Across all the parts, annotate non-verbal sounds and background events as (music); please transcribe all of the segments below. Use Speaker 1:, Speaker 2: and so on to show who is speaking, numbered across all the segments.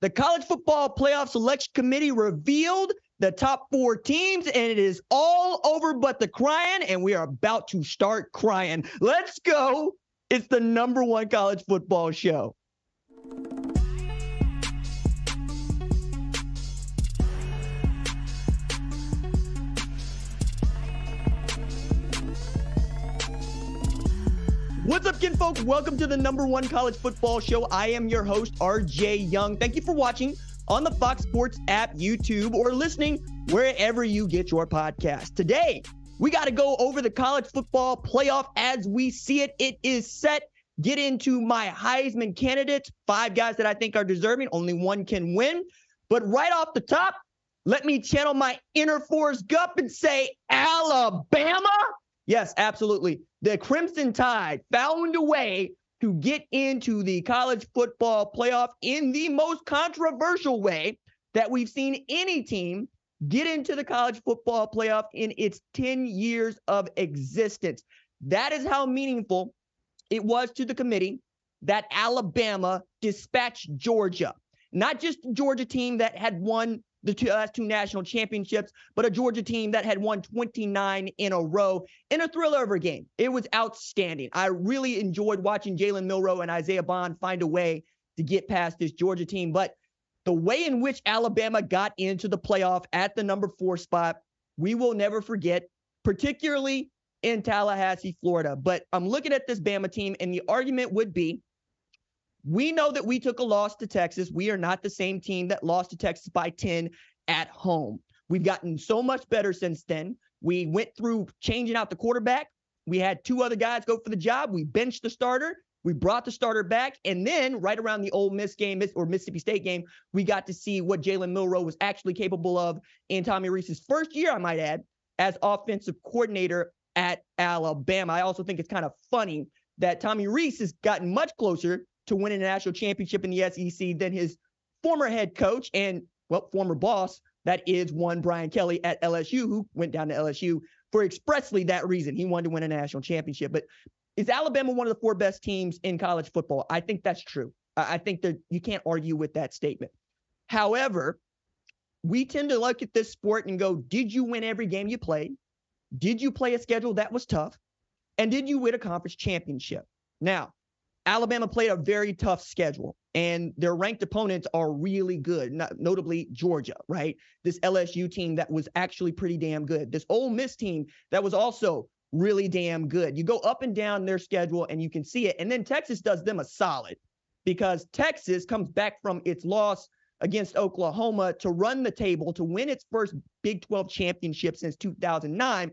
Speaker 1: The College Football Playoff Selection Committee revealed the top four teams, and it is all over but the crying, and we are about to start crying. Let's go. It's the number one college football show. Kinfolk? Welcome to the number one college football show. I am your host, RJ Young. Thank you for watching on the Fox Sports app, YouTube, or listening wherever you get your podcast. Today, we got to go over the college football playoff as we see it. It is set. Get into my Heisman candidates, five guys that I think are deserving. Only one can win. But right off the top, let me channel my inner Forrest Gump and say Alabama. Yes, absolutely the Crimson Tide found a way to get into the college football playoff in the most controversial way that we've seen any team get into the college football playoff in its 10 years of existence. That is how meaningful it was to the committee that Alabama dispatched Georgia. Not just Georgia team that had won the two, last two national championships, but a Georgia team that had won 29 in a row in a thriller of a game. It was outstanding. I really enjoyed watching Jalen Milroe and Isaiah Bond find a way to get past this Georgia team. But the way in which Alabama got into the playoff at the number four spot, we will never forget, particularly in Tallahassee, Florida. But I'm looking at this Bama team, and the argument would be we know that we took a loss to Texas. We are not the same team that lost to Texas by 10 at home. We've gotten so much better since then. We went through changing out the quarterback. We had two other guys go for the job. We benched the starter. We brought the starter back. And then, right around the Ole Miss game or Mississippi State game, we got to see what Jalen Milroe was actually capable of in Tommy Rees's first year, I might add, as offensive coordinator at Alabama. I also think it's kind of funny that Tommy Rees has gotten much closer to win a national championship in the SEC than his former head coach and, well, former boss, that is one Brian Kelly at LSU, who went down to LSU for expressly that reason. He wanted to win a national championship. But is Alabama one of the four best teams in college football? I think that's true. I think that you can't argue with that statement. However, we tend to look at this sport and go, did you win every game you played? Did you play a schedule that was tough? And did you win a conference championship? Now, Alabama played a very tough schedule, and their ranked opponents are really good, not, notably Georgia, right? This LSU team that was actually pretty damn good. This Ole Miss team that was also really damn good. You go up and down their schedule and you can see it. And then Texas does them a solid because Texas comes back from its loss against Oklahoma to run the table to win its first Big 12 championship since 2009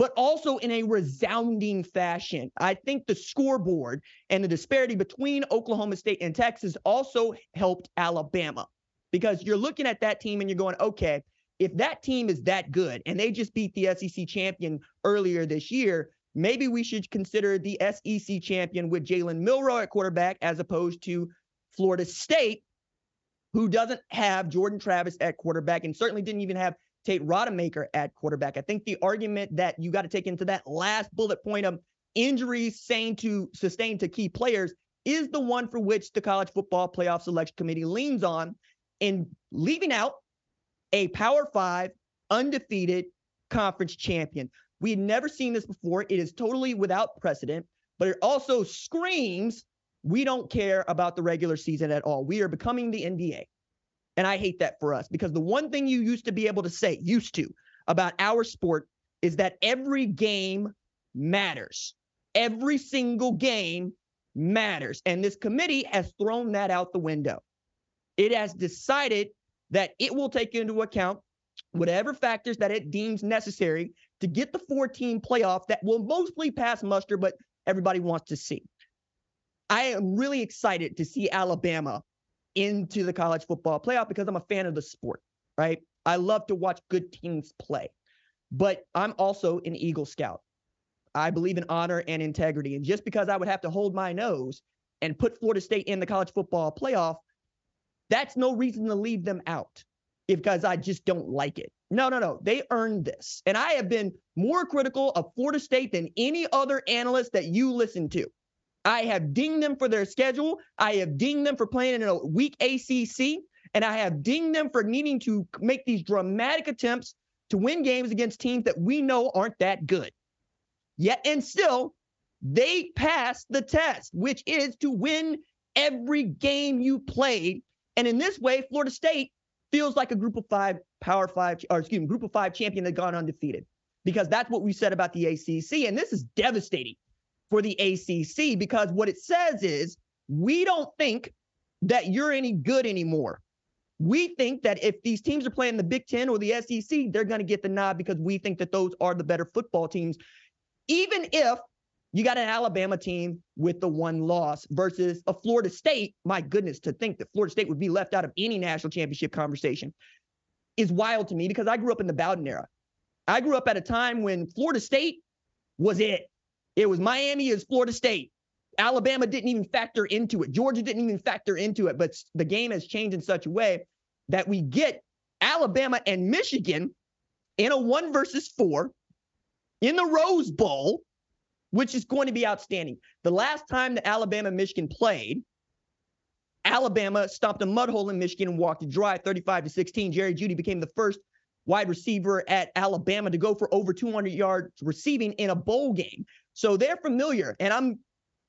Speaker 1: but also in a resounding fashion. I think the scoreboard and the disparity between Oklahoma State and Texas also helped Alabama because you're looking at that team and you're going, okay, if that team is that good and they just beat the SEC champion earlier this year, maybe we should consider the SEC champion with Jalen Milroe at quarterback as opposed to Florida State, who doesn't have Jordan Travis at quarterback and certainly didn't even have Tate Rodemaker at quarterback. I think the argument that you got to take into that last bullet point of injuries saying to sustain to key players is the one for which the college football playoff selection committee leans on in leaving out a power five undefeated conference champion. We had never seen this before. It is totally without precedent, but it also screams we don't care about the regular season at all. We are becoming the NBA. And I hate that for us because the one thing you used to be able to say, used to, about our sport is that every game matters. Every single game matters. And this committee has thrown that out the window. It has decided that it will take into account whatever factors that it deems necessary to get the four team playoff that will mostly pass muster, but everybody wants to see. I am really excited to see Alabama into the college football playoff because I'm a fan of the sport, right? I love to watch good teams play, but I'm also an Eagle Scout. I believe in honor and integrity. And just because I would have to hold my nose and put Florida State in the college football playoff, that's no reason to leave them out because I just don't like it. No, no, no. They earned this. And I have been more critical of Florida State than any other analyst that you listen to. I have dinged them for their schedule. I have dinged them for playing in a weak ACC. And I have dinged them for needing to make these dramatic attempts to win games against teams that we know aren't that good. Yet and still, they passed the test, which is to win every game you played. And in this way, Florida State feels like a group of five, power five, or excuse me, group of five champion that gone undefeated. Because that's what we said about the ACC. And this is devastating for the ACC because what it says is we don't think that you're any good anymore. We think that if these teams are playing the Big Ten or the SEC, they're going to get the nod because we think that those are the better football teams. Even if you got an Alabama team with the one loss versus a Florida State, my goodness, to think that Florida State would be left out of any national championship conversation is wild to me because I grew up in the Bowden era. I grew up at a time when Florida State was it. It was Miami as Florida State. Alabama didn't even factor into it. Georgia didn't even factor into it. But the game has changed in such a way that we get Alabama and Michigan in a one versus four in the Rose Bowl, which is going to be outstanding. The last time that Alabama and Michigan played, Alabama stopped a mud hole in Michigan and walked it dry 35 to 16. Jerry Jeudy became the first wide receiver at Alabama to go for over 200 yards receiving in a bowl game. So they're familiar. And I'm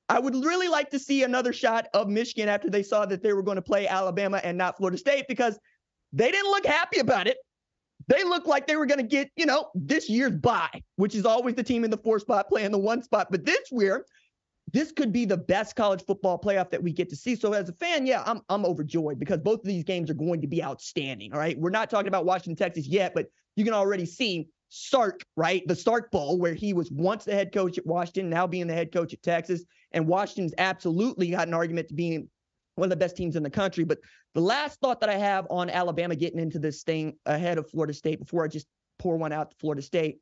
Speaker 1: I would really like to see another shot of Michigan after they saw that they were going to play Alabama and not Florida State because they didn't look happy about it. They looked like they were going to get, you know, this year's bye, which is always the team in the four spot playing the one spot. But this year, this could be the best college football playoff that we get to see. So as a fan, yeah, I'm I'm overjoyed because both of these games are going to be outstanding. All right. We're not talking about Washington, Texas yet, but you can already see Sark, right? The Sark Bowl, where he was once the head coach at Washington, now being the head coach at Texas. And Washington's absolutely got an argument to being one of the best teams in the country. But the last thought that I have on Alabama getting into this thing ahead of Florida State before I just pour one out to Florida State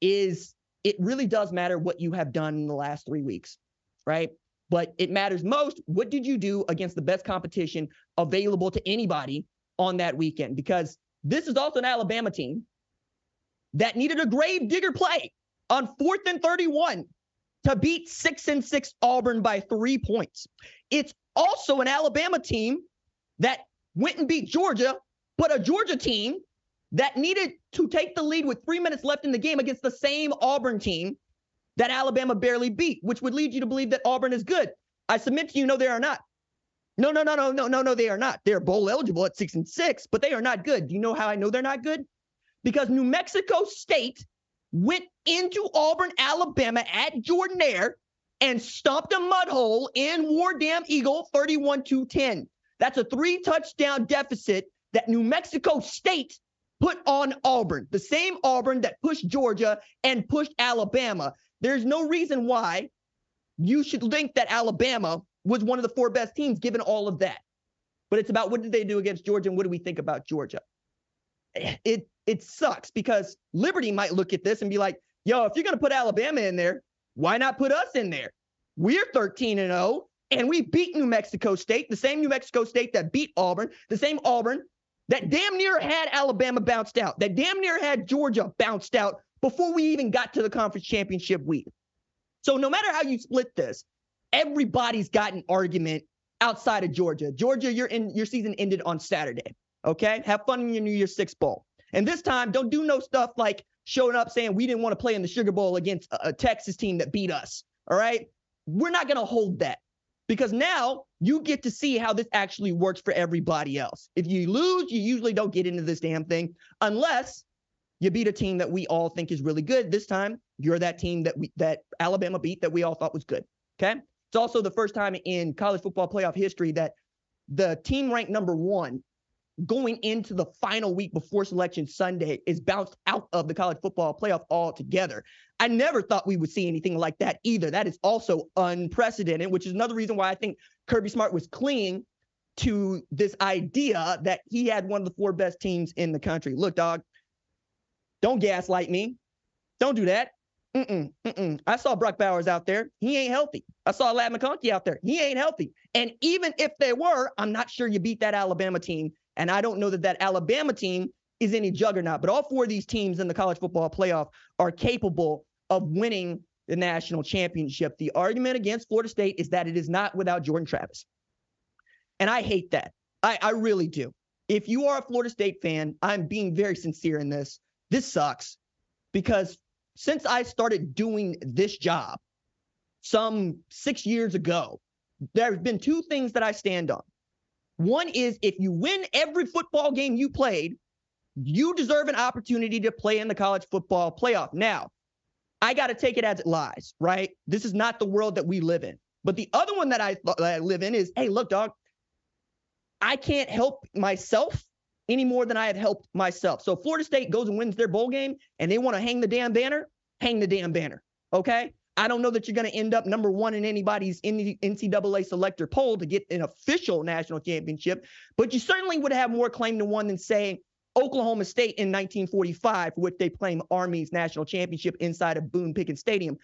Speaker 1: is it really does matter what you have done in the last three weeks, right? But it matters most what did you do against the best competition available to anybody on that weekend? Because this is also an Alabama team that needed a grave digger play on fourth and 31 to beat six and six Auburn by three points. It's also an Alabama team that went and beat Georgia, but a Georgia team that needed to take the lead with three minutes left in the game against the same Auburn team that Alabama barely beat, which would lead you to believe that Auburn is good. I submit to you, no, they are not. No, no, no, no, no, no, no, they are not. They're bowl eligible at six and six, but they are not good. Do you know how I know they're not good? Because New Mexico State went into Auburn, Alabama at Jordan-Hare and stomped a mud hole in War Dam Eagle 31 to 10. That's a three touchdown deficit that New Mexico State put on Auburn, the same Auburn that pushed Georgia and pushed Alabama. There's no reason why you should think that Alabama was one of the four best teams given all of that. But it's about what did they do against Georgia and what do we think about Georgia? It it sucks because Liberty might look at this and be like, yo, if you're going to put Alabama in there, why not put us in there? We're 13 and 0, and we beat New Mexico State, the same New Mexico State that beat Auburn, the same Auburn that damn near had Alabama bounced out, that damn near had Georgia bounced out before we even got to the conference championship week. So no matter how you split this, everybody's got an argument outside of Georgia. Georgia, your in your season ended on Saturday. Okay, have fun in your New Year's Six bowl. And this time, don't do no stuff like showing up saying we didn't want to play in the Sugar Bowl against a, a Texas team that beat us. All right. We're not going to hold that. because now you get to see how this actually works for everybody else. If you lose, you usually don't get into this damn thing unless you beat a team that we all think is really good. This time, you're that team that we that Alabama beat that we all thought was good. Okay? It's also the first time in college football playoff history that the team ranked number 1 going into the final week before selection Sunday is bounced out of the college football playoff altogether. I never thought we would see anything like that either. That is also unprecedented, which is another reason why I think Kirby Smart was clinging to this idea that he had one of the four best teams in the country. Look, dog, don't gaslight me. Don't do that. Mm-mm, mm-mm. I saw Brock Bowers out there. He ain't healthy. I saw Ladd McConkey out there. He ain't healthy. And even if they were, I'm not sure you beat that Alabama team. And I don't know that that Alabama team is any juggernaut. But all four of these teams in the college football playoff are capable of winning the national championship. The argument against Florida State is that it is not without Jordan Travis. And I hate that. I, I really do. If you are a Florida State fan, I'm being very sincere in this. This sucks because since I started doing this job some six years ago, there have been two things that I stand on. One is if you win every football game you played, you deserve an opportunity to play in the college football playoff. Now, I got to take it as it lies, right? This is not the world that we live in. But the other one that I, that I live in is hey, look, dog, I can't help myself any more than I have helped myself. So Florida State goes and wins their bowl game and they want to hang the damn banner, hang the damn banner. Okay. I don't know that you're going to end up number one in anybody's NCAA selector poll to get an official national championship, but you certainly would have more claim to one than saying Oklahoma State in 1945, for which they claim Army's national championship inside of Boone Pickens Stadium.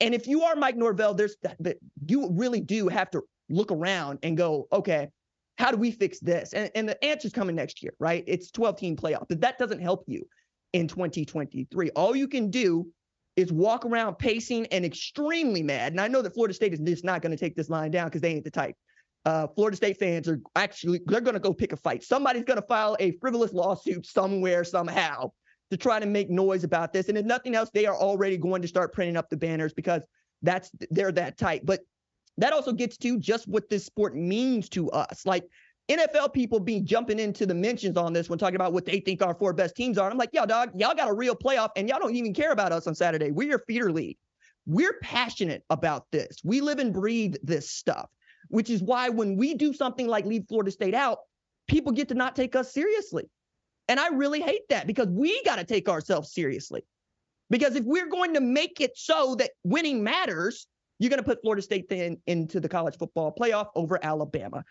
Speaker 1: And if you are Mike Norvell, there's that But you really do have to look around and go, okay, how do we fix this? And, and the answer's coming next year, right? It's 12 team playoff, but that doesn't help you in 2023. All you can do is walk around pacing and extremely mad. And I know that Florida State is just not going to take this line down because they ain't the type. Uh, Florida State fans are actually they're going to go pick a fight. Somebody's going to file a frivolous lawsuit somewhere somehow to try to make noise about this. And if nothing else, they are already going to start printing up the banners because that's they're that tight. But that also gets to just what this sport means to us. Like NFL people be jumping into the mentions on this when talking about what they think our four best teams are. I'm like, yo, dog, y'all got a real playoff and y'all don't even care about us on Saturday. We're your feeder league. We're passionate about this. We live and breathe this stuff, which is why when we do something like leave Florida State out, people get to not take us seriously. And I really hate that because we got to take ourselves seriously. Because if we're going to make it so that winning matters, you're going to put Florida State then into the college football playoff over Alabama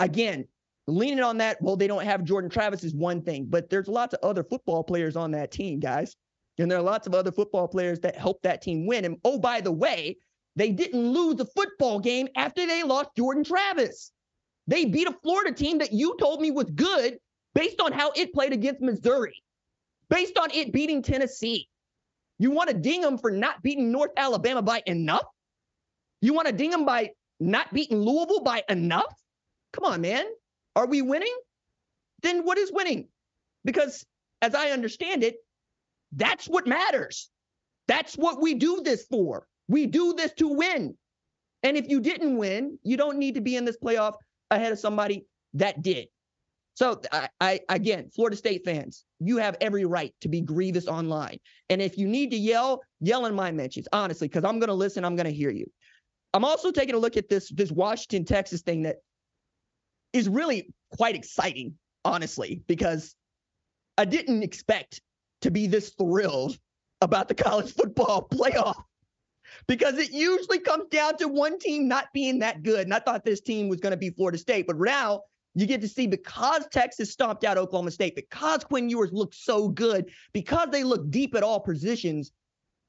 Speaker 1: again, leaning on that, well, they don't have Jordan Travis is one thing, but there's lots of other football players on that team, guys. And there are lots of other football players that helped that team win. And oh, by the way, they didn't lose the football game after they lost Jordan Travis. They beat a Florida team that you told me was good based on how it played against Missouri, based on it beating Tennessee. You want to ding them for not beating North Alabama by enough? You want to ding them by not beating Louisville by enough? Come on, man. Are we winning? Then what is winning? Because as I understand it, that's what matters. That's what we do this for. We do this to win. And if you didn't win, you don't need to be in this playoff ahead of somebody that did. So I, I, again, Florida State fans, you have every right to be grievous online. And if you need to yell, yell in my mentions, honestly, because I'm gonna listen, I'm gonna hear you. I'm also taking a look at this this Washington Texas thing that is really quite exciting, honestly, because I didn't expect to be this thrilled about the college football (laughs) playoff because it usually comes down to one team not being that good. And I thought this team was going to be Florida State, but now you get to see because Texas stomped out Oklahoma State, because Quinn Ewers looked so good, because they look deep at all positions,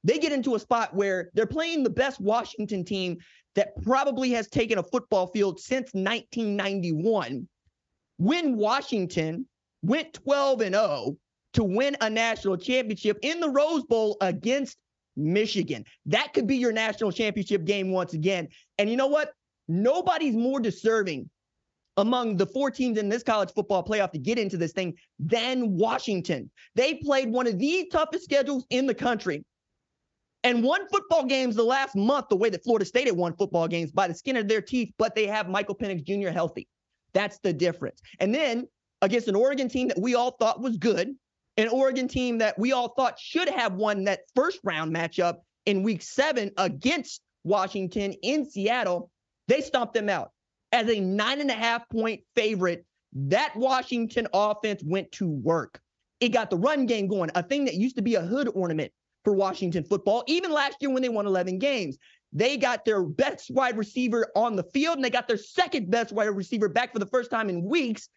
Speaker 1: they get into a spot where they're playing the best Washington team that probably has taken a football field since 1991 when Washington went 12 and 0 to win a national championship in the Rose Bowl against Michigan. That could be your national championship game once again. And you know what? Nobody's more deserving among the four teams in this college football playoff to get into this thing than Washington. They played one of the toughest schedules in the country and won football games the last month the way that Florida State had won football games by the skin of their teeth, but they have Michael Penix Jr. healthy. That's the difference. And then against an Oregon team that we all thought was good, an Oregon team that we all thought should have won that first round matchup in week seven against Washington in Seattle, they stomped them out as a nine and a half point favorite. That Washington offense went to work. It got the run game going, a thing that used to be a hood ornament for Washington football, even last year when they won 11 games. They got their best wide receiver on the field and they got their second best wide receiver back for the first time in weeks,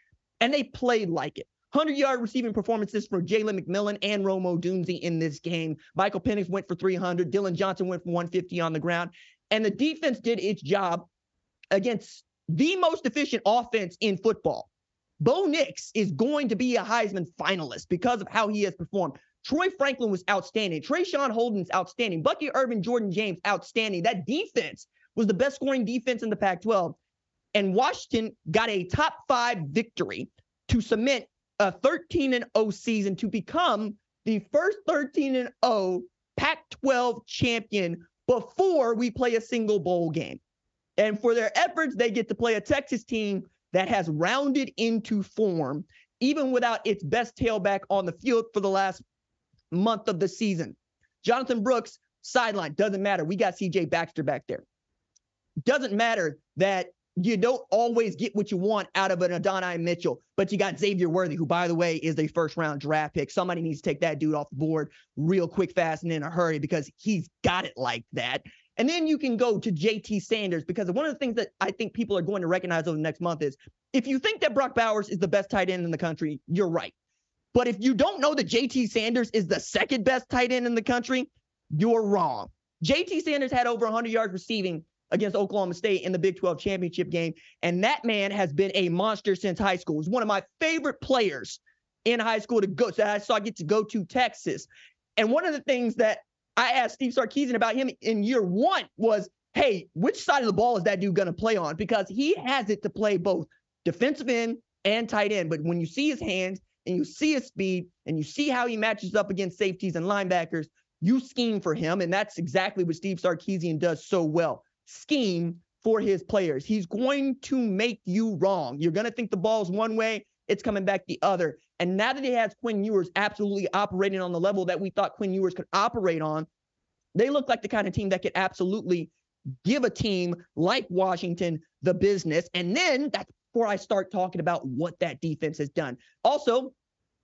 Speaker 1: and they played like it. 100 yard receiving performances for Jalen McMillan and Rome Odunze in this game. Michael Penix went for 300. Dillon Johnson went for 150 on the ground. And the defense did its job against the most efficient offense in football. Bo Nix is going to be a Heisman finalist because of how he has performed. Troy Franklin was outstanding. Traeshon Holden's outstanding. Bucky Irving, Jordan James, outstanding. That defense was the best scoring defense in the Pac 12. And Washington got a top five victory to cement a 13 and 0 season to become the first 13 and 0 Pac 12 champion before we play a single bowl game. And for their efforts, they get to play a Texas team that has rounded into form, even without its best tailback on the field for the last month of the season. Jonathan Brooks, sideline, doesn't matter. We got CJ Baxter back there. Doesn't matter that you don't always get what you want out of an Adonai Mitchell, but you got Xavier Worthy, who, by the way, is a first round draft pick. Somebody needs to take that dude off the board real quick, fast, and in a hurry because he's got it like that. And then you can go to JT Sanders because one of the things that I think people are going to recognize over the next month is if you think that Brock Bowers is the best tight end in the country, you're right. But if you don't know that JT Sanders is the second best tight end in the country, you're wrong. JT Sanders had over 100 yards receiving against Oklahoma State in the Big 12 championship game. And that man has been a monster since high school. He's one of my favorite players in high school to go. So I saw get to go to Texas. And one of the things that I asked Steve Sarkisian about him in year one was, hey, which side of the ball is that dude going to play on? Because he has it to play both defensive end and tight end. But when you see his hands and you see his speed and you see how he matches up against safeties and linebackers, you scheme for him. And that's exactly what Steve Sarkisian does so well. Scheme for his players. He's going to make you wrong. You're going to think the ball's one way, it's coming back the other. And now that he has Quinn Ewers absolutely operating on the level that we thought Quinn Ewers could operate on, they look like the kind of team that could absolutely give a team like Washington the business. And then that's before I start talking about what that defense has done. Also,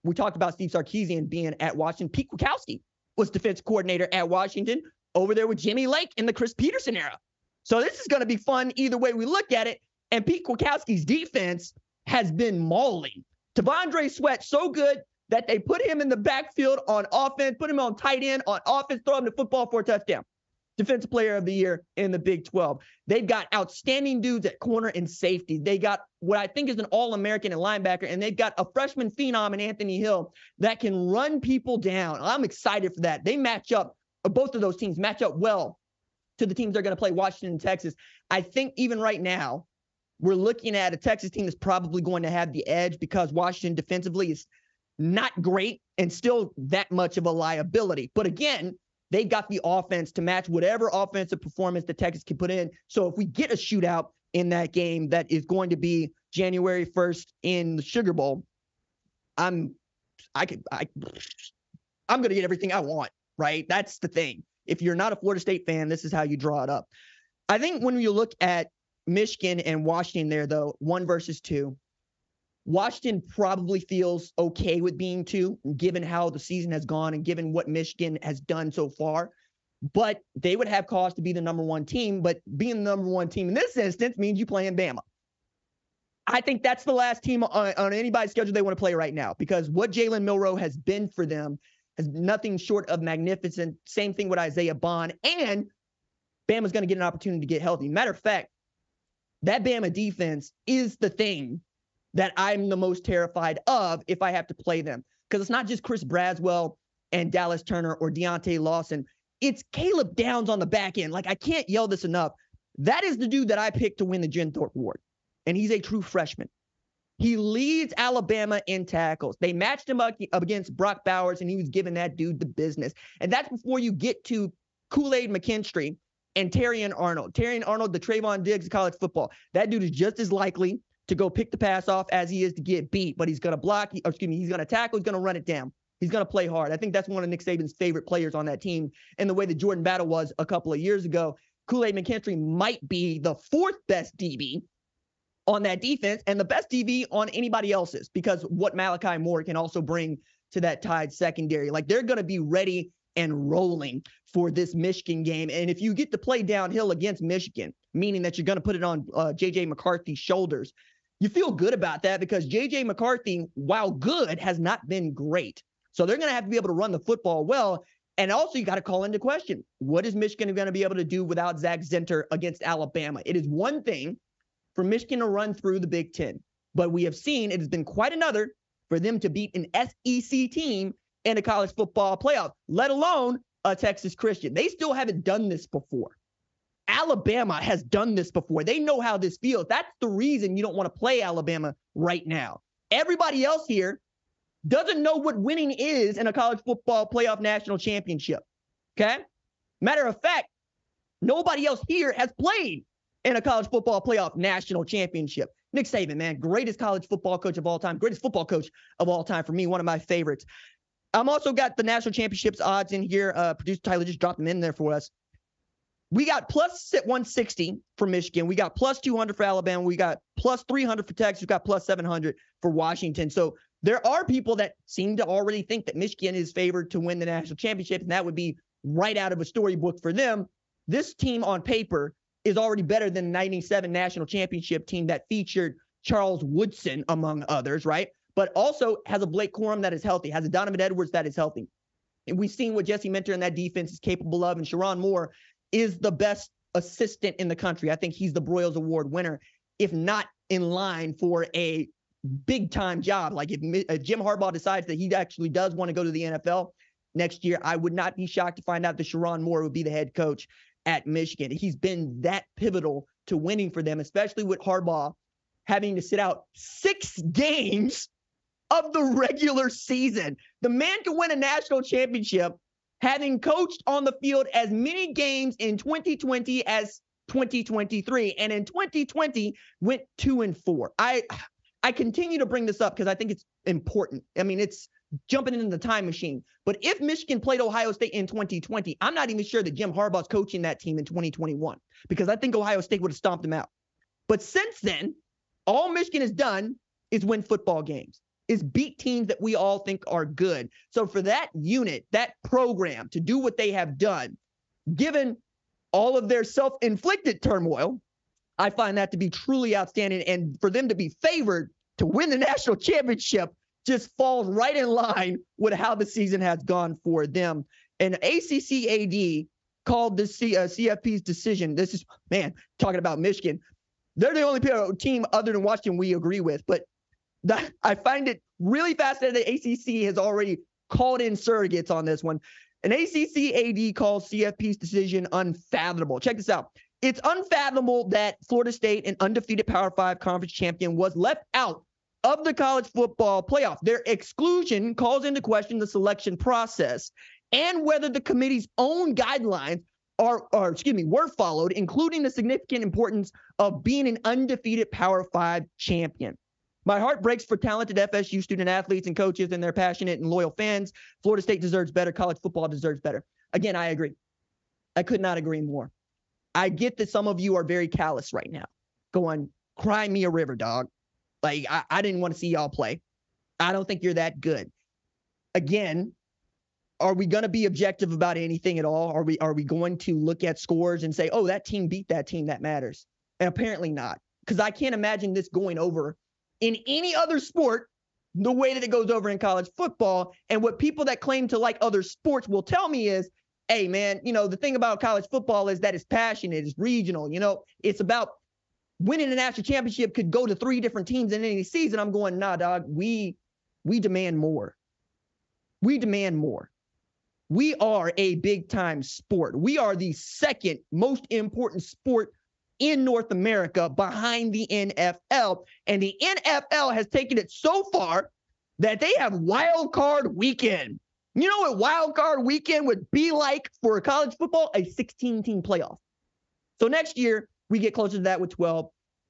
Speaker 1: we talked about Steve Sarkisian being at Washington. Pete Kwiatkowski was defense coordinator at Washington over there with Jimmy Lake in the Chris Petersen era. So this is going to be fun either way we look at it. And Pete Kwiatkowski's defense has been mauling. T'Vondre Sweat so good that they put him in the backfield on offense, put him on tight end on offense, throw him the football for a touchdown. Defensive player of the year in the Big 12. They've got outstanding dudes at corner and safety. They got what I think is an All American and linebacker, and they've got a freshman phenom in Anthony Hill that can run people down. I'm excited for that. They match up, uh, both of those teams match up well to the teams they're going to play, Washington and Texas. I think even right now, we're looking at a Texas team that's probably going to have the edge because Washington defensively is not great and still that much of a liability. But again, they've got the offense to match whatever offensive performance the Texas can put in. So if we get a shootout in that game that is going to be January 1st in the Sugar Bowl, I'm I could I I'm to get everything I want, right? That's the thing. If you're not a Florida State fan, this is how you draw it up. I think when you look at Michigan and Washington there, though, one versus two, Washington probably feels okay with being two, given how the season has gone and given what Michigan has done so far. But they would have cause to be the number one team. But being the number one team in this instance means you play in Bama. I think that's the last team on, on anybody's schedule they want to play right now because what Jalen Milroe has been for them has nothing short of magnificent. Same thing with Isaiah Bond. And Bama's going to get an opportunity to get healthy. Matter of fact, that Bama defense is the thing that I'm the most terrified of if I have to play them. Because it's not just Chris Braswell and Dallas Turner or Deontae Lawson. It's Caleb Downs on the back end. Like, I can't yell this enough. That is the dude that I picked to win the Jim Thorpe Award. And he's a true freshman. He leads Alabama in tackles. They matched him up against Brock Bowers, and he was giving that dude the business. And that's before you get to Kool Aid McKinstry and Terrion Arnold. Terrion Arnold, the Trevon Diggs of college football. That dude is just as likely to go pick the pass off as he is to get beat, but he's going to block, or excuse me, he's going to tackle, he's going to run it down. He's going to play hard. I think that's one of Nick Saban's favorite players on that team. And the way that Jordan Battle was a couple of years ago, Kool Aid McKinstry might be the fourth best DB on that defense and the best DB on anybody else's because what Malachi Moore can also bring to that Tide secondary. Like they're going to be ready and rolling for this Michigan game. And if you get to play downhill against Michigan, meaning that you're going to put it on uh, JJ McCarthy's shoulders, you feel good about that because JJ McCarthy, while good, has not been great. So they're going to have to be able to run the football well. And also, you got to call into question what is Michigan going to be able to do without Zach Zinter against Alabama? It is one thing for Michigan to run through the Big Ten, but we have seen it has been quite another for them to beat an SEC team in a college football playoff, let alone a Texas Christian. They still haven't done this before. Alabama has done this before. They know how this feels. That's the reason you don't want to play Alabama right now. Everybody else here doesn't know what winning is in a college football playoff national championship. Okay? Matter of fact, nobody else here has played in a college football playoff national championship. Nick Saban, man, greatest college football coach of all time, greatest football coach of all time for me, one of my favorites. I'm also got the national championships odds in here. Uh, producer Tyler just dropped them in there for us. We got plus 160 for Michigan. We got plus 200 for Alabama. We got plus 300 for Texas. We got plus 700 for Washington. So there are people that seem to already think that Michigan is favored to win the national championship, and that would be right out of a storybook for them. This team on paper is already better than the 97 national championship team that featured Charles Woodson, among others, right? But also has a Blake Corum that is healthy, has a Donovan Edwards that is healthy. And we've seen what Jesse Minter and that defense is capable of. And Sherrone Moore is the best assistant in the country. I think he's the Broyles Award winner, if not in line for a big time job. Like if, if Jim Harbaugh decides that he actually does want to go to the NFL next year, I would not be shocked to find out that Sherrone Moore would be the head coach at Michigan. He's been that pivotal to winning for them, especially with Harbaugh having to sit out six games of the regular season. The man can win a national championship having coached on the field as many games in 2020 as 2023 and in 2020 went 2 and 4. I I continue to bring this up because I think it's important. I mean, it's jumping into the time machine. But if Michigan played Ohio State in 2020, I'm not even sure that Jim Harbaugh's coaching that team in 2021 because I think Ohio State would have stomped them out. But since then, all Michigan has done is win football games, is beat teams that we all think are good. So for that unit, that program to do what they have done, given all of their self inflicted turmoil, I find that to be truly outstanding. And for them to be favored to win the (laughs) national championship just falls right in line with how the season has gone for them. And ACC AD called the C, uh, CFP's decision. This is, man, talking about Michigan. They're the only team other than Washington we agree with. But that, (laughs) I find it really fascinating that ACC has already called in surrogates on this one. An ACC AD calls CFP's decision unfathomable. Check this out. It's unfathomable that Florida State, an undefeated Power Five conference champion, was left out of the college football playoff. Their exclusion calls into question the selection process and whether the committee's own guidelines are, are, excuse me, were followed, including the significant importance of being an undefeated Power Five champion. My heart breaks for talented FSU student athletes and coaches and their passionate and loyal fans. Florida State deserves better. College football deserves better. Again, I agree. I could not agree more. I get that some of you are very callous right now, going, cry me a river, dog. Like, I, I didn't want to see y'all play. I don't think you're that good. Again, are we going to be objective about anything at all? Are we are we going to look at scores and say, "Oh, that team beat that team that matters?" And apparently not, because I can't imagine this going over in any other sport the way that it goes over in college football. And what people that claim to like other sports will tell me is, "Hey, man, you know the thing about college football is that it's passionate, it's regional. You know, it's about winning a national championship could go to three different teams in any season. I'm going, nah, dog. We we demand more. We demand more. We are a big time sport. We are the second most important sport in North America behind the NFL. And the NFL has taken it so far that they have wild card weekend. You know what wild card weekend would be like for college football? A 16 team playoff. So next year, we get closer to that with 12.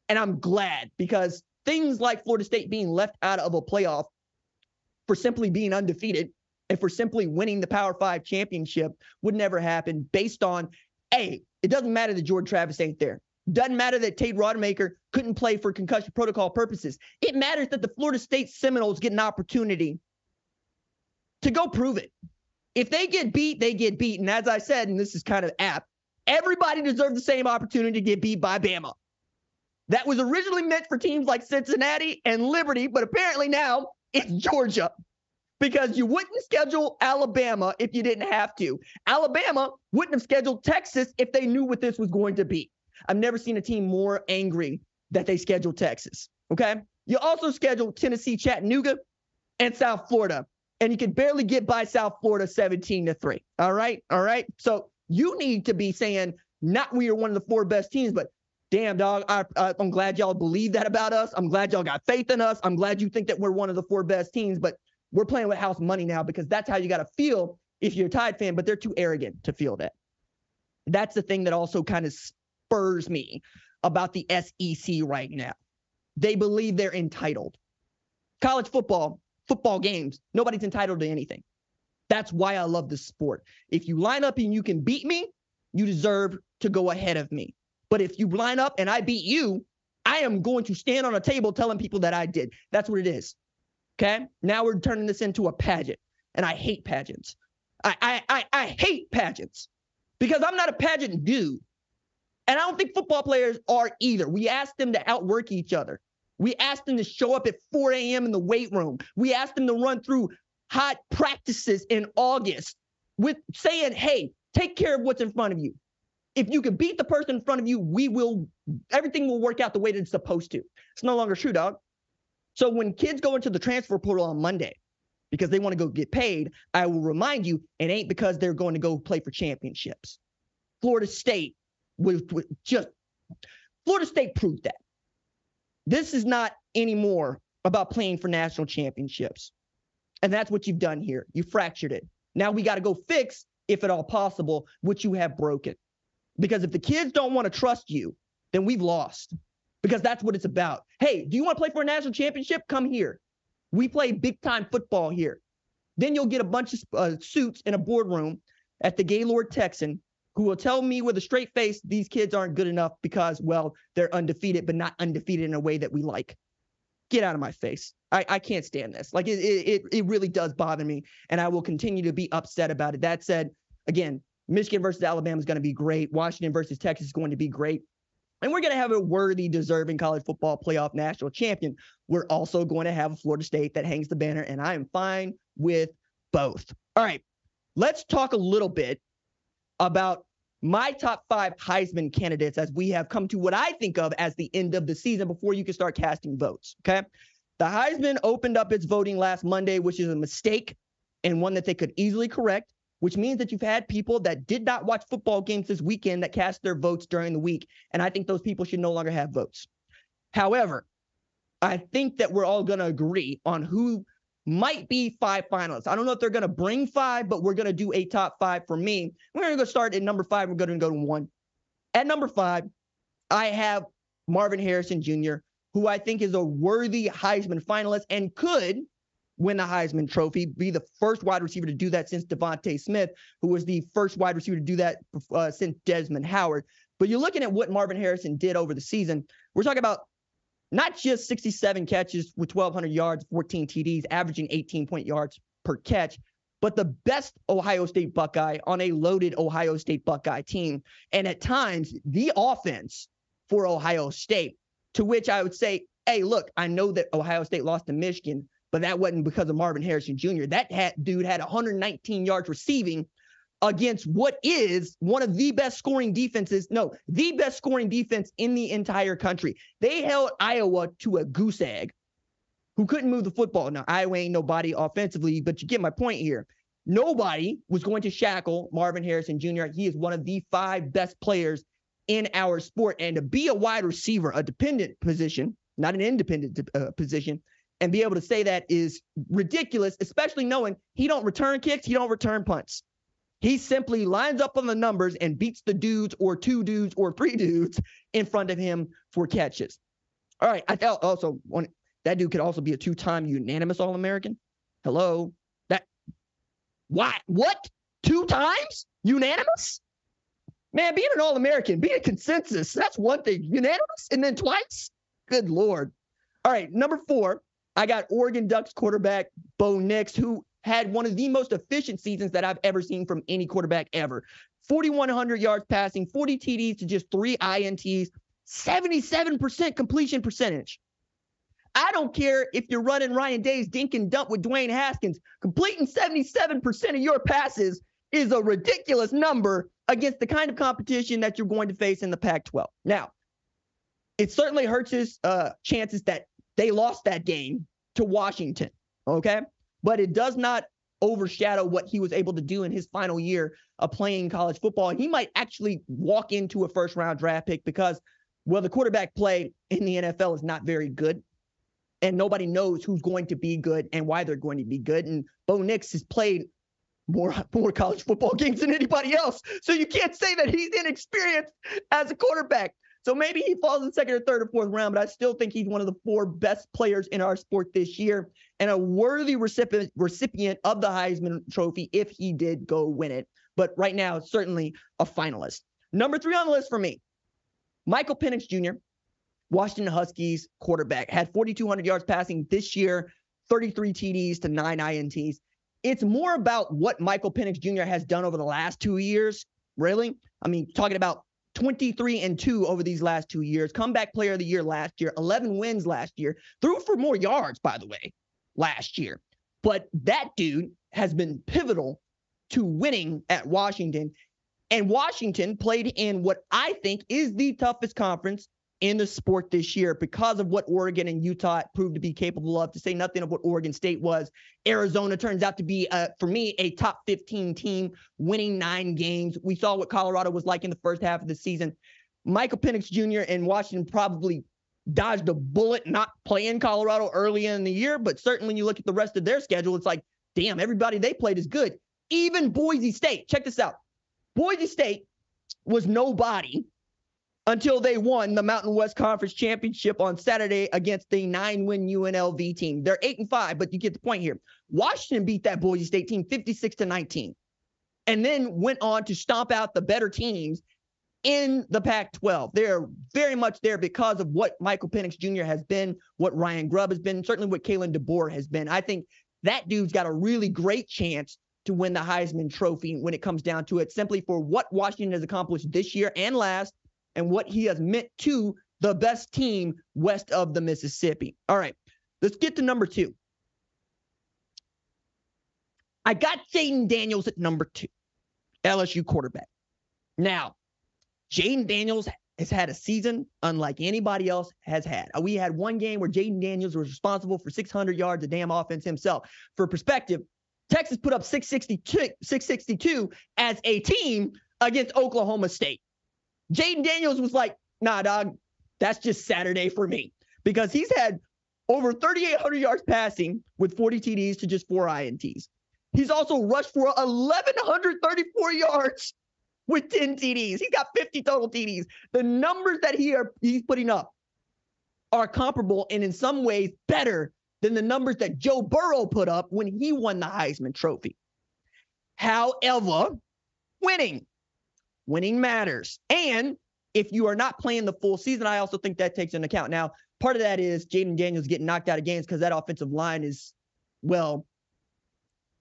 Speaker 1: And I'm glad because things like Florida State being left out of a playoff for simply being undefeated and for simply winning the Power Five championship would never happen based on, A, it doesn't matter that Jordan Travis ain't there. Doesn't matter that Tate Rodemaker couldn't play for concussion protocol purposes. It matters that the Florida State Seminoles get an opportunity to go prove it. If they get beat, they get beat. And as I said, and this is kind of apt, everybody deserves the same opportunity to get beat by Bama. That was originally meant for teams like Cincinnati and Liberty, but apparently now it's Georgia because you wouldn't schedule Alabama if you didn't have to. Alabama wouldn't have scheduled Texas if they knew what this was going to be. I've never seen a team more angry that they scheduled Texas. Okay. You also scheduled Tennessee, Chattanooga, and South Florida and you can barely get by South Florida 17 to 3. All right. All right. So you need to be saying, not we are one of the four best teams, but damn, dog, I, am glad y'all believe that about us. I'm glad y'all got faith in us. I'm glad you think that we're one of the four best teams, but we're playing with house money now because that's how you got to feel if you're a Tide fan, but they're too arrogant to feel that. That's the thing that also kind of spurs me about the SEC right now. They believe they're entitled. College football, football games, nobody's entitled to anything. That's why I love this sport. If you line up and you can beat me, you deserve to go ahead of me. But if you line up and I beat you, I am going to stand on a table telling people that I did. That's what it is. Okay. Now we're turning this into a pageant. And I hate pageants. I I I, I hate pageants because I'm not a pageant dude. And I don't think football players are either. We ask them to outwork each other. We asked them to show up at 4 a.m. in the weight room. We asked them to run through hot practices in August with saying, hey, take care of what's in front of you. If you can beat the person in front of you, we will, everything will work out the way that it's supposed to. It's no longer true, dog. So when kids go into the transfer portal on Monday because they want to go get paid, I will remind you, it ain't because they're going to go play for championships. Florida State was just, Florida State proved that. This is not anymore about playing for national championships. And that's what you've done here. You fractured it. Now we got to go fix, if at all possible, what you have broken. Because if the kids don't want to trust you, then we've lost. Because that's what it's about. Hey, do you want to play for a national championship? Come here. We play big time football here. Then you'll get a bunch of uh, suits in a boardroom at the Gaylord Texan who will tell me with a straight face these kids aren't good enough because, well, they're undefeated, but not undefeated in a way that we like. Get out of my face. I, I can't stand this. Like it, it, it really does bother me, and I will continue to be upset about it. That said, again, Michigan versus Alabama is going to be great. Washington versus Texas is going to be great. And we're going to have a worthy, deserving college football playoff national champion. We're also going to have a Florida State that hangs the banner, and I am fine with both. All right, let's talk a little bit about my top five Heisman candidates as we have come to what I think of as the end of the season before you can start casting votes. Okay. The Heisman opened up its voting last Monday, which is a mistake and one that they could easily correct, which means that you've had people that did not watch football games this weekend that cast their votes during the week. And I think those people should no longer have votes. However, I think that we're all going to agree on who might be five finalists. I don't know if they're going to bring five, but we're going to do a top five for me. We're going to start at number five. We're going to go to one. At number five, I have Marvin Harrison Jr., who I think is a worthy Heisman finalist and could win the Heisman Trophy, be the first wide receiver to do that since DeVonta Smith, who was the first wide receiver to do that uh, since Desmond Howard. But you're looking at what Marvin Harrison did over the season. We're talking about not just 67 catches with 1,200 yards, 14 TDs, averaging 18 point yards per catch, but the best Ohio State Buckeye on a loaded Ohio State Buckeye team. And at times, the offense for Ohio State, to which I would say, hey, look, I know that Ohio State lost to Michigan, but that wasn't because of Marvin Harrison Jr. That hat, dude had 119 yards receiving against what is one of the best scoring defenses, no, the best scoring defense in the entire country. They held Iowa to a goose egg who couldn't move the football. Now, Iowa ain't nobody offensively, but you get my point here. Nobody was going to shackle Marvin Harrison Jr. He is one of the five best players in our sport. And to be a wide receiver, a dependent position, not an independent uh, position, and be able to say that is ridiculous, especially knowing he don't return kicks, he don't return punts. He simply lines up on the numbers and beats the dudes or two dudes or three dudes in front of him for catches. All right. I also want that dude could also be a two-time unanimous All-American. Hello. That what? What? Two times? Unanimous? Man, being an All-American, being a consensus, that's one thing. Unanimous and then twice? Good Lord. All right, number four, I got Oregon Ducks quarterback Bo Nix, who had one of the most efficient seasons that I've ever seen from any quarterback ever. 4,100 yards passing, 40 TDs to just three INTs, 77% completion percentage. I don't care if you're running Ryan Day's dink and dump with Dwayne Haskins. Completing 77% of your passes is a ridiculous number against the kind of competition that you're going to face in the Pac 12. Now, it certainly hurts his uh, chances that they lost that game to Washington. Okay. But it does not overshadow what he was able to do in his final year of playing college football. He might actually walk into a first round draft pick because, well, the quarterback play in the NFL is not very good. And nobody knows who's going to be good and why they're going to be good. And Bo Nix has played more, more college football (laughs) games than anybody else. So you can't say that he's inexperienced as a quarterback. So maybe he falls in second or third or fourth round, but I still think he's one of the four best players in our sport this year and a worthy recipient recipient of the Heisman Trophy if he did go win it. But right now, certainly a finalist. Number three on the list for me, Michael Penix Jr., Washington Huskies quarterback, had 4,200 yards passing this year, 33 TDs to nine INTs. It's more about what Michael Penix Jr. has done over the last two years, really. I mean, talking about 23 and 2 over these last two years. Comeback player of the year last year, 11 wins last year. Threw for more yards, by the way, last year. But that dude has been pivotal to winning at Washington. And Washington played in what I think is the toughest conference in the sport this year because of what Oregon and Utah proved to be capable of, to say nothing of what Oregon State was. Arizona turns out to be, uh, for me, a top 15 team, winning nine games. We saw what Colorado was like in the first half of the season. Michael Penix Jr. and Washington probably dodged a bullet not playing Colorado early in the year, but certainly when you look at the rest of their schedule, it's like, damn, everybody they played is good. Even Boise State, check this out. Boise State was nobody until they won the Mountain West Conference Championship on Saturday against the nine-win UNLV team. They're eight and five, but you get the point here. Washington beat that Boise State team 56 to 19, and then went on to stomp out the better teams in the Pac-12. They're very much there because of what Michael Penix Jr. has been, what Ryan Grubb has been, certainly what Kalen DeBoer has been. I think that dude's got a really great chance to win the Heisman Trophy when it comes down to it, simply for what Washington has accomplished this year and last and what he has meant to the best team west of the Mississippi. All right, let's get to number two. I got Jayden Daniels at number two, LSU quarterback. Now, Jayden Daniels has had a season unlike anybody else has had. Uh, we had one game where Jayden Daniels was responsible for 600 yards of damn offense himself. For perspective, Texas put up 662, 662 as a team against Oklahoma State. Jayden Daniels was like, nah, dog, that's just Saturday for me because he's had over 3,800 yards passing with 40 TDs to just four INTs. He's also rushed for 1,134 yards with 10 TDs. He's got 50 total TDs. The numbers that he are, he's putting up are comparable and in some ways better than the numbers that Joe Burrow put up when he won the Heisman Trophy. However, winning winning matters. And if you are not playing the full season, I also think that takes into account. Now, part of that is Jayden Daniels getting knocked out of games because that offensive line is, well,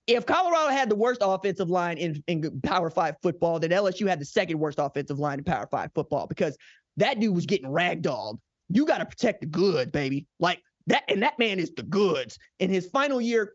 Speaker 1: if Colorado had the worst offensive line in, in Power Five football, then LSU had the second worst offensive line in Power Five football because that dude was getting ragdolled. You got to protect the good, baby. Like that, and that man is the goods. In his final year,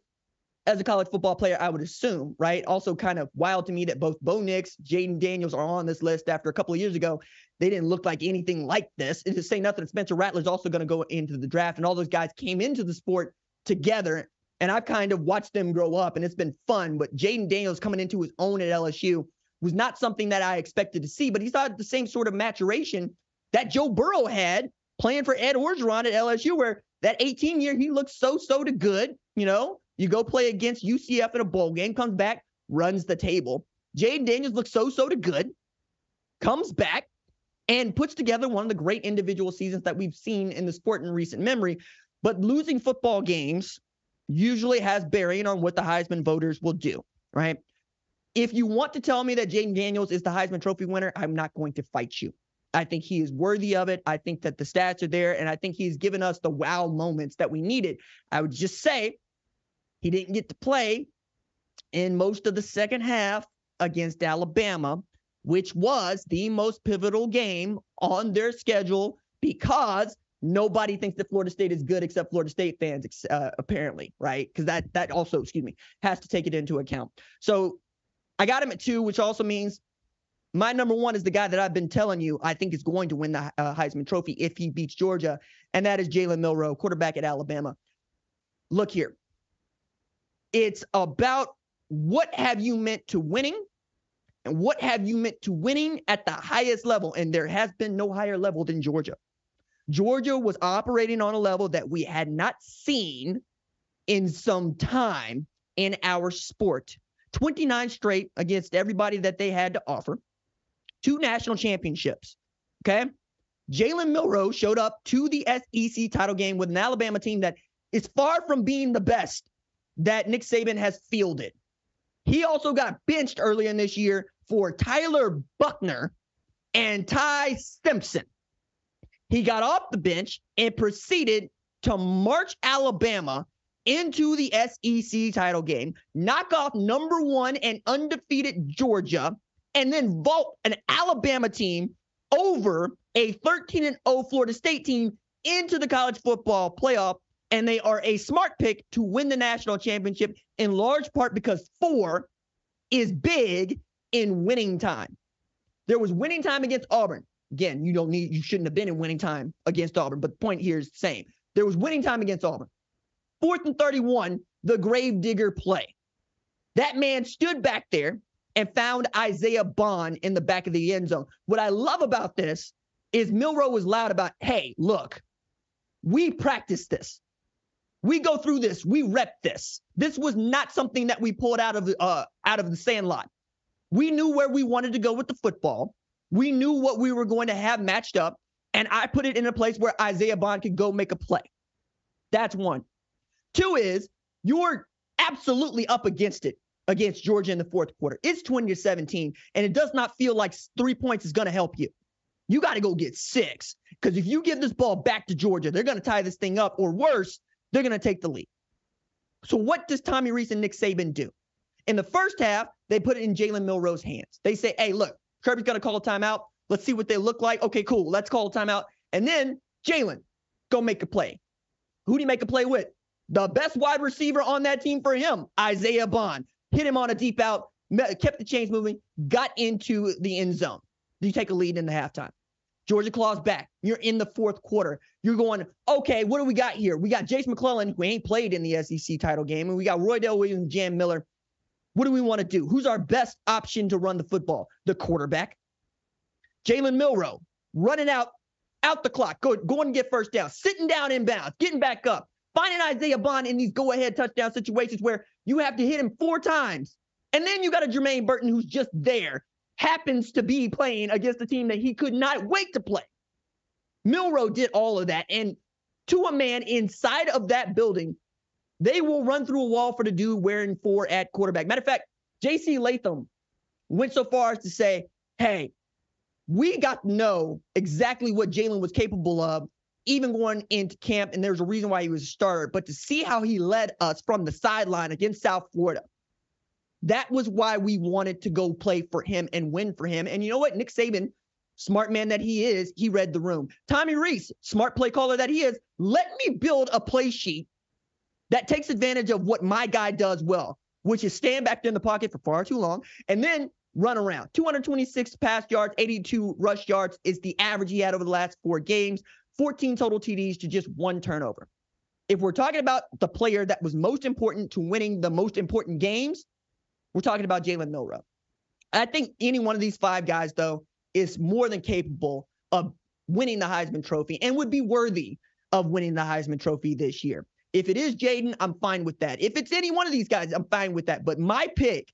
Speaker 1: as a college football player, I would assume, right? Also, kind of wild to me that both Bo Nix, Jayden Daniels are on this list after a couple of years ago. They didn't look like anything like this. And to say nothing, Spencer Rattler's also going to go into the draft, and all those guys came into the sport together. And I've kind of watched them grow up, and it's been fun. But Jayden Daniels coming into his own at LSU was not something that I expected to see, but he's had the same sort of maturation that Joe Burrow had playing for Ed Orgeron at LSU, where That 18 year, he looked so, so to good. You know, you go play against UCF in a bowl game, comes back, runs the table. Jayden Daniels looks so, so to good, comes back, and puts together one of the great individual seasons that we've seen in the sport in recent memory. But losing football games usually has bearing on what the Heisman voters will do, right? If you want to tell me that Jayden Daniels is the Heisman Trophy winner, I'm not going to fight you. I think he is worthy of it. I think that the stats are there, and I think he's given us the wow moments that we needed. I would just say he didn't get to play in most of the second half against Alabama, which was the most pivotal game on their schedule because nobody thinks that Florida State is good except Florida State fans, uh, apparently, right? Because that that also, excuse me, has to take it into account. So I got him at two, which also means my number one is the guy that I've been telling you I think is going to win the uh, Heisman Trophy if he beats Georgia, and that is Jalen Milroe, quarterback at Alabama. Look here. It's about what have you meant to winning and what have you meant to winning at the highest level. And there has been no higher level than Georgia. Georgia was operating on a level that we had not seen in some time in our sport. 29 straight against everybody that they had to offer, two national championships. Okay. Jalen Milroe showed up to the SEC title game with an Alabama team that is far from being the best that Nick Saban has fielded. He also got benched earlier in this year for Tyler Buchner and Ty Simpson. He got off the bench and proceeded to march Alabama into the SEC title game, knock off number one and undefeated Georgia, and then vault an Alabama team over a 13 and 0 Florida State team into the college football playoff. And they are a smart pick to win the national championship in large part because four is big in winning time. There was winning time against Auburn. Again, you don't need, you shouldn't have been in winning time against Auburn, but the point here is the same. There was winning time against Auburn. Fourth and 31, the gravedigger play. That man stood back there and found Isaiah Bond in the back of the end zone. What I love about this is Milroe was loud about, hey, look, we practiced this. We go through this. We rep this. This was not something that we pulled out of the uh, out of the sandlot. We knew where we wanted to go with the football. We knew what we were going to have matched up, and I put it in a place where Isaiah Bond could go make a play. That's one. Two is you're absolutely up against it against Georgia in the fourth quarter. It's 20 to 17, and it does not feel like three points is going to help you. You got to go get six because if you give this ball back to Georgia, they're going to tie this thing up, or worse, they're going to take the lead. So, what does Tommy Rees and Nick Saban do? In the first half, they put it in Jalen Milroe's hands. They say, hey, look, Kirby's going to call a timeout. Let's see what they look like. Okay, cool. Let's call a timeout. And then Jalen, go make a play. Who do you make a play with? The best wide receiver on that team for him, Isaiah Bond, hit him on a deep out, kept the chains moving, got into the end zone. You take a lead in the halftime. Georgia claws back. You're in the fourth quarter. You're going, okay, what do we got here? We got Jase McClellan, who ain't played in the SEC title game, and we got Roydell Williams, and Jam Miller. What do we want to do? Who's our best option to run the football? The quarterback. Jalen Milroe, running out, out the clock, go, going to get first down, sitting down in bounds, getting back up, finding Isaiah Bond in these go ahead touchdown situations where you have to hit him four times. And then you got a Jermaine Burton who's just there, happens to be playing against a team that he could not wait to play. Milroe did all of that. And to a man inside of that building, they will run through a wall for the dude wearing four at quarterback. Matter of fact, JC Latham went so far as to say, hey, we got to know exactly what Jalen was capable of even going into camp, and there's a reason why he was a starter. But to see how he led us from the sideline against South Florida, that was why we wanted to go play for him and win for him. And you know what? Nick Saban, smart man that he is, he read the room. Tommy Rees, smart play caller that he is, let me build a play sheet that takes advantage of what my guy does well, which is stand back in the pocket for far too long and then run around. 226 pass yards, 82 rush yards is the average he had over the last four games. 14 total TDs to just one turnover. If we're talking about the player that was most important to winning the most important games, we're talking about Jalen Milroe. I think any one of these five guys, though, is more than capable of winning the Heisman Trophy and would be worthy of winning the Heisman Trophy this year. If it is Jayden, I'm fine with that. If it's any one of these guys, I'm fine with that. But my pick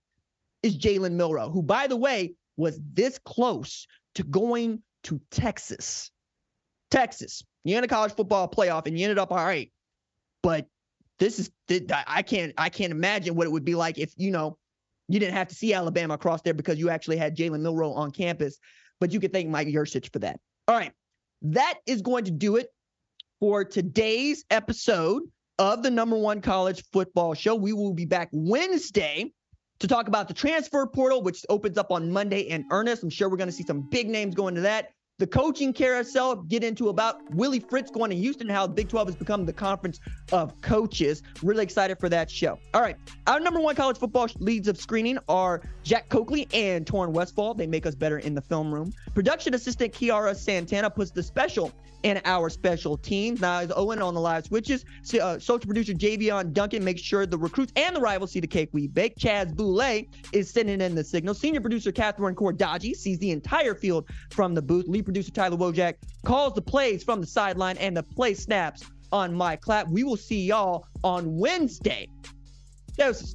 Speaker 1: is Jalen Milroe, who, by the way, was this close to going to Texas. Texas, you in a college football playoff and you ended up all right. But this is I can't I can't imagine what it would be like if you know you didn't have to see Alabama across there because you actually had Jalen Milroe on campus. But you could thank Mike Yurcich for that. All right, that is going to do it for today's episode of the number one college football show. We will be back Wednesday to talk about the transfer portal, which opens up on Monday in earnest. I'm sure we're going to see some big names going to that the coaching carousel, get into about Willie Fritz going to Houston, how Big 12 has become the conference of coaches. Really excited for that show. All right. Our number one college football leads of screening are Jack Coakley and Torn Westfall. They make us better in the film room. Production assistant Kiara Santana puts the special in our special teams. Now, as Owen on the live switches, uh, social producer Javion Duncan makes sure the recruits and the rivals see the cake we bake. Chaz Boulay is sending in the signal. Senior producer Catherine Cordaji sees the entire field from the booth. Lead producer Tyler Wojak calls the plays from the sideline and the play snaps on my clap. We will see y'all on Wednesday. Doses.